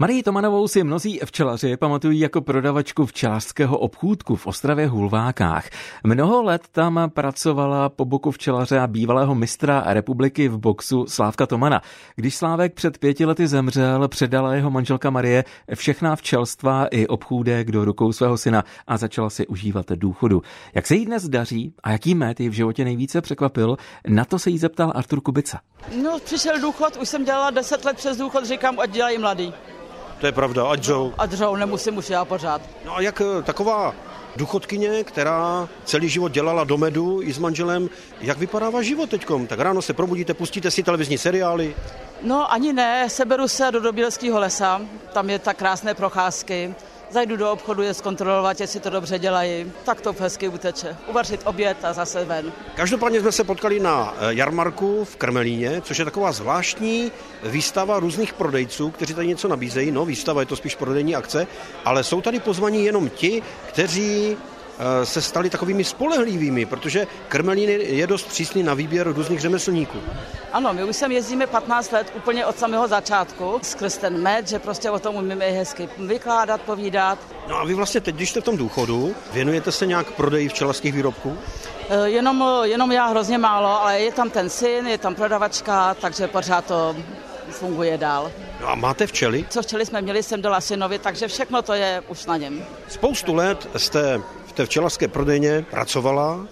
Marii Tomanovou si mnozí včelaři pamatují jako prodavačku včelařského obchůdku v Ostravě Hulvákách. Mnoho let tam pracovala po boku včelaře a bývalého mistra republiky v boxu Slávka Tomana. Když Slávek před pěti lety zemřel, předala jeho manželka Marie všechná včelstva i obchůdek do rukou svého syna a začala si užívat důchodu. Jak se jí dnes daří a jaký met ji v životě nejvíce překvapil, na to se jí zeptal Artur Kubica. No, přišel důchod, už jsem dělala deset let přes důchod, říkám, ať dělají mladý. To je pravda, ať dřou. A dřou, nemusím už já pořád. No a jak eh, taková důchodkyně, která celý život dělala do medu i s manželem, jak vypadá váš život teďkom? Tak ráno se probudíte, pustíte si televizní seriály? No ani ne, seberu se do Dobílského lesa, tam je tak krásné procházky. Zajdu do obchodu je zkontrolovat, jestli to dobře dělají, tak to hezky uteče. Uvařit oběd a zase ven. Každopádně jsme se potkali na eh, jarmarku v Krmelíně, což je taková zvláštní výstava různých prodejců, kteří tady něco nabízejí. No, výstava je to spíš prodejní akce, ale jsou tady pozvaní jenom ti, kteří se stali takovými spolehlivými, protože Krmelín je dost přísný na výběr různých řemeslníků. Ano, my už sem jezdíme 15 let úplně od samého začátku, skrz ten med, že prostě o tom umíme hezky vykládat, povídat. No a vy vlastně teď, když jste v tom důchodu, věnujete se nějak prodeji včelařských výrobků? Eh, jenom, jenom já hrozně málo, ale je tam ten syn, je tam prodavačka, takže pořád to funguje dál. No a máte včely? Co včely jsme měli, jsem dala synovi, takže všechno to je už na něm. Spoustu let jste té včelařské prodejně pracovala,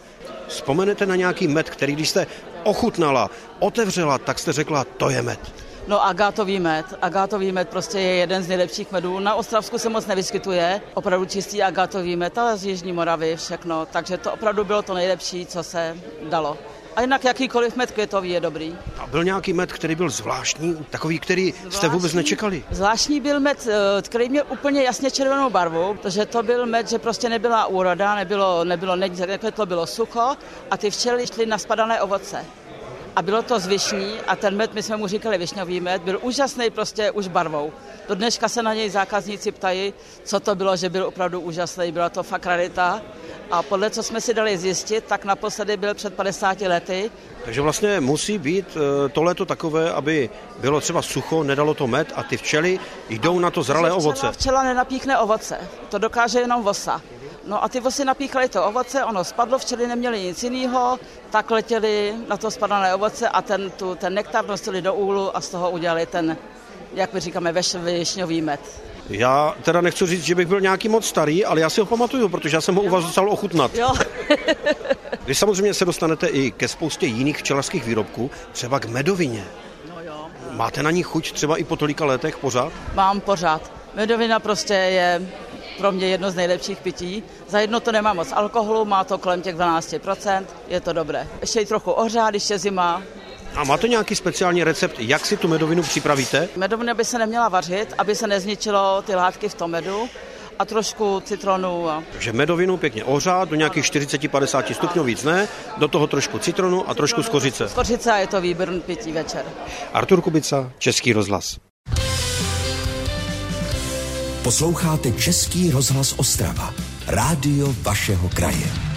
vzpomenete na nějaký med, který když jste ochutnala, otevřela, tak jste řekla, to je med. No agátový med. Agátový med prostě je jeden z nejlepších medů. Na Ostravsku se moc nevyskytuje. Opravdu čistý agátový med, ale z Jižní Moravy všechno. Takže to opravdu bylo to nejlepší, co se dalo. A jinak jakýkoliv med květový je dobrý. A byl nějaký med, který byl zvláštní, takový, který zvláštní, jste vůbec nečekali? Zvláštní byl med, eh, který měl úplně jasně červenou barvu, protože to byl med, že prostě nebyla úroda, nebylo, nebylo, to bylo sucho a ty včely šly na spadané ovoce a bylo to z višní a ten med, my jsme mu říkali višňový med, byl úžasný prostě už barvou. Do dneška se na něj zákazníci ptají, co to bylo, že byl opravdu úžasný, byla to fakt rarita. A podle co jsme si dali zjistit, tak naposledy byl před 50 lety. Takže vlastně musí být eh, to léto takové, aby bylo třeba sucho, nedalo to med a ty včely jdou na to zralé včela, ovoce. Včela nenapíchne ovoce, to dokáže jenom vosa. No a ty vosy napíchaly to ovoce, ono spadlo, včely neměli nic jiného, tak letěli na to spadané ovoce a ten, tu, ten nektar nosili do úlu a z toho udělali ten, jak my říkáme, veš, višňový med. Já teda nechci říct, že bych byl nějaký moc starý, ale já si ho pamatuju, protože já jsem ho u vás docela ochutnat. Jo. Vy samozřejmě se dostanete i ke spoustě jiných včelařských výrobků, třeba k medovině. No jo. Máte na ní chuť třeba i po tolika letech pořád? Mám pořád. Medovina prostě je pro mě jedno z nejlepších pití. Za jedno to nemá moc alkoholu, má to kolem těch 12%, je to dobré. Ještě i trochu ohřát, když je zima, a máte nějaký speciální recept, jak si tu medovinu připravíte? Medovina by se neměla vařit, aby se nezničilo ty látky v tom medu a trošku citronu. A... Takže medovinu pěkně ohřát do nějakých 40-50 stupňů víc ne, do toho trošku citronu a trošku skořice. Skořice a je to výborný pití večer. Artur Kubica, Český rozhlas. Posloucháte Český rozhlas Ostrava, rádio vašeho kraje.